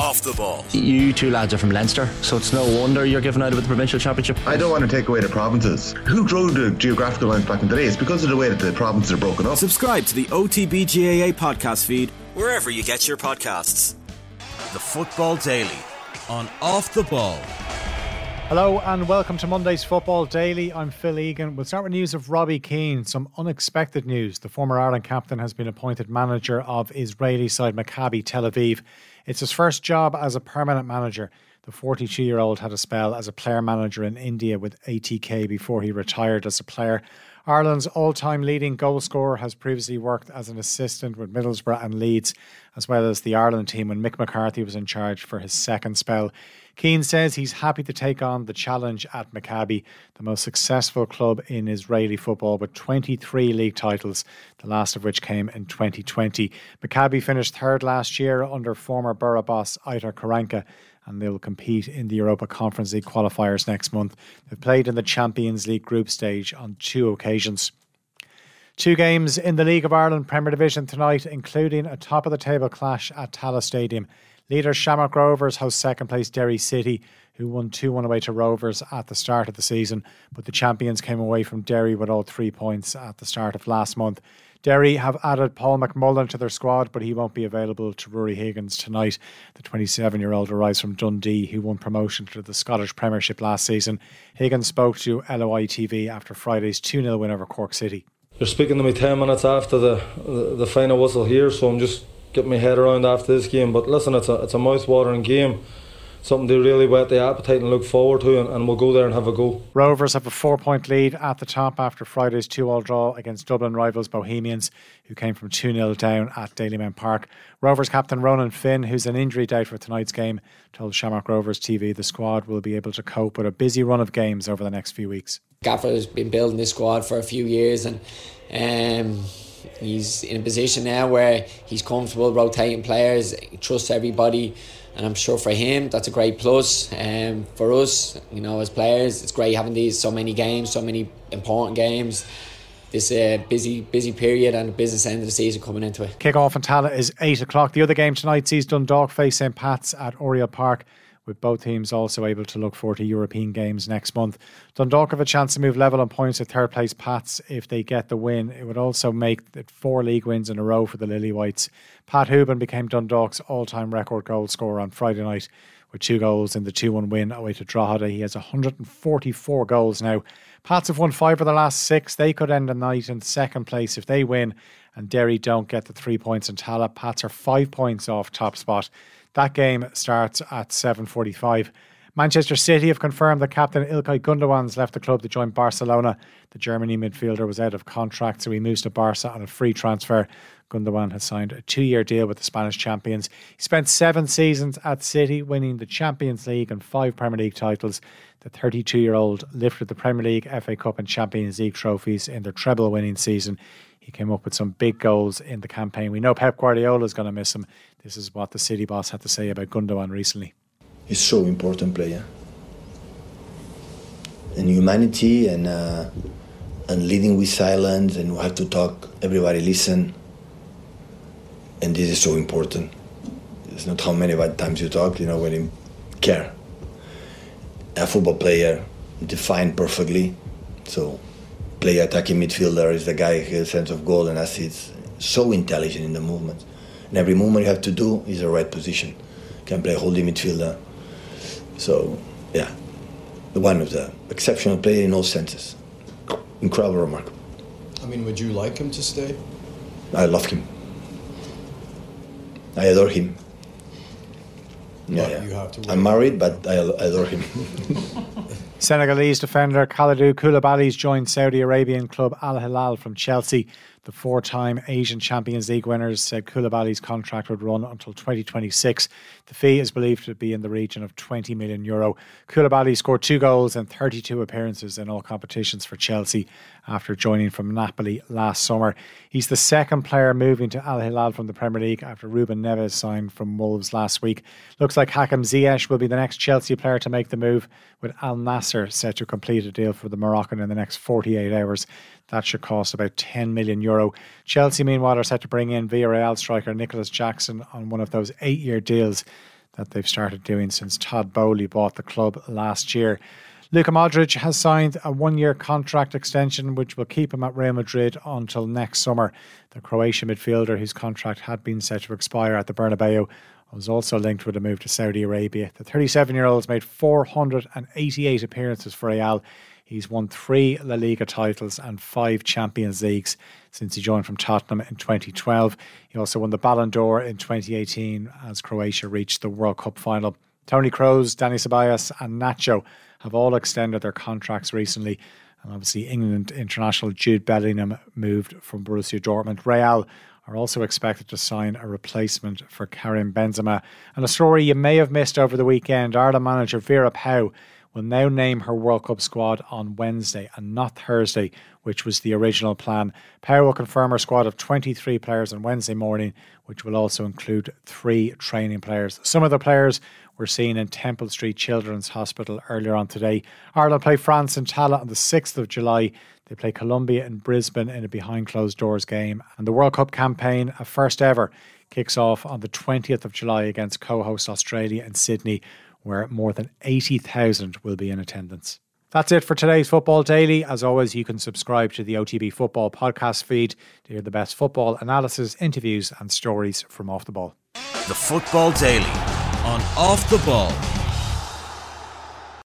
off the ball. You two lads are from Leinster, so it's no wonder you're giving out of the provincial championship. I don't want to take away the provinces. Who drew the geographical lines back in the day? It's because of the way that the provinces are broken up. Subscribe to the OTB GAA podcast feed wherever you get your podcasts. The Football Daily on Off the Ball. Hello and welcome to Monday's Football Daily. I'm Phil Egan. We'll start with news of Robbie Keane. Some unexpected news. The former Ireland captain has been appointed manager of Israeli side Maccabi Tel Aviv. It's his first job as a permanent manager. The 42 year old had a spell as a player manager in India with ATK before he retired as a player. Ireland's all time leading goal scorer has previously worked as an assistant with Middlesbrough and Leeds, as well as the Ireland team when Mick McCarthy was in charge for his second spell. Keane says he's happy to take on the challenge at Maccabi, the most successful club in Israeli football with 23 league titles, the last of which came in 2020. Maccabi finished third last year under former Boro boss Aitor Karanka and they'll compete in the Europa Conference League qualifiers next month. They've played in the Champions League group stage on two occasions. Two games in the League of Ireland Premier Division tonight, including a top of the table clash at Tallaght Stadium. Leaders Shamrock Rovers host second place Derry City, who won 2 1 away to Rovers at the start of the season, but the champions came away from Derry with all three points at the start of last month. Derry have added Paul McMullen to their squad, but he won't be available to Ruaidhrí Higgins tonight. The 27 year old arrives from Dundee, who won promotion to the Scottish Premiership last season. Higgins spoke to LOI TV after Friday's 2 0 win over Cork City. You're speaking to me 10 minutes after the, the, the final whistle here, so I'm just getting my head around after this game. But listen, it's a it's a mouth-watering game. Something to really whet the appetite and look forward to, and, and we'll go there and have a go. Rovers have a four point lead at the top after Friday's 2 all draw against Dublin rivals Bohemians, who came from 2 0 down at Dalymount Park. Rovers captain Ronan Finn, who's an injury doubt for tonight's game, told Shamrock Rovers TV the squad will be able to cope with a busy run of games over the next few weeks. Gaffer's been building this squad for a few years, and um, he's in a position now where he's comfortable rotating players, trusts everybody, and I'm sure for him that's a great plus. Um, for us, you know, as players, it's great having these so many games, so many important games. This uh, busy busy period and the business end of the season coming into it. Kick off in Tallaght is eight o'clock. The other game tonight sees Dundalk face St Pat's at Oriel Park with both teams also able to look forward to European games next month. Dundalk have a chance to move level on points at third place Pats if they get the win. It would also make it four league wins in a row for the Lily Whites. Pat Hoban became Dundalk's all time record goal scorer on Friday night with two goals in the 2 1 win away to Drogheda. He has 144 goals now. Pats have won five of the last six. They could end the night in second place if they win, and Derry don't get the three points in Tallaght. Pats are five points off top spot. That game starts at 7.45. Manchester City have confirmed that captain Ilkay Gundogan's left the club to join Barcelona. The Germany midfielder was out of contract, so he moves to Barca on a free transfer. Gundogan has signed a two-year deal with the Spanish champions. He spent seven seasons at City, winning the Champions League and five Premier League titles. The 32-year-old lifted the Premier League, FA Cup and Champions League trophies in their treble-winning season. He came up with some big goals in the campaign. We know Pep Guardiola is going to miss him. This is what the City boss had to say about Gundogan recently. He's so important player. And humanity and uh, and leading with silence and we have to talk. Everybody listen. And this is so important. It's not how many bad times you talk. You know when you care. A football player defined perfectly. So play attacking midfielder is the guy who has a sense of goal and assists. So intelligent in the movement. And every movement you have to do is the right position. Can play holding midfielder. So, yeah, the one of the exceptional player in all senses. Incredible, remarkable. I mean, would you like him to stay? I love him. I adore him. Yeah, But yeah. you have to. I'm married, but I adore him. Senegalese defender Kalidou Koulibaly's joined Saudi Arabian club Al Hilal from Chelsea. The four time Asian Champions League winners said Koulibaly's contract would run until 2026. The fee is believed to be in the region of 20 million euro. Koulibaly scored two goals and 32 appearances in all competitions for Chelsea after joining from Napoli last summer. He's the second player moving to Al Hilal from the Premier League after Ruben Neves signed from Wolves last week. Looks like Hakim Ziyech will be the next Chelsea player to make the move, with Al Nassr set to complete a deal for the Moroccan in the next 48 hours. That should cost about 10 million euro. Chelsea, meanwhile, are set to bring in Villarreal striker Nicolas Jackson on one of those eight year deals. that they've started doing since Todd Boehly bought the club last year. Luka Modric has signed a one year contract extension which will keep him at Real Madrid until next summer. The Croatian midfielder, whose contract had been set to expire at the Bernabeu, was also linked with a move to Saudi Arabia. The 37 year old has made 488 appearances for Real. He's won three La Liga titles and five Champions Leagues since he joined from Tottenham in 2012. He also won the Ballon d'Or in 2018 as Croatia reached the World Cup final. Toni Kroos, Dani Ceballos, and Nacho have all extended their contracts recently. And obviously, England international Jude Bellingham moved from Borussia Dortmund. Real are also expected to sign a replacement for Karim Benzema. And a story you may have missed over the weekend Ireland manager Vera Pauw will now name her World Cup squad on Wednesday and not Thursday, which was the original plan. Pauw will confirm her squad of 23 players on Wednesday morning, which will also include three training players. Some of the players were seen in Temple Street Children's Hospital earlier on today. Ireland play France in Tallaght on the 6th of July. They play Colombia in Brisbane in a behind closed doors game. And the World Cup campaign, a first ever, kicks off on the 20th of July against co host Australia in Sydney where more than 80,000 will be in attendance. That's it for today's Football Daily. As always, you can subscribe to the OTB Football podcast feed to hear the best football analysis, interviews, and stories from off the ball. The Football Daily on Off the Ball.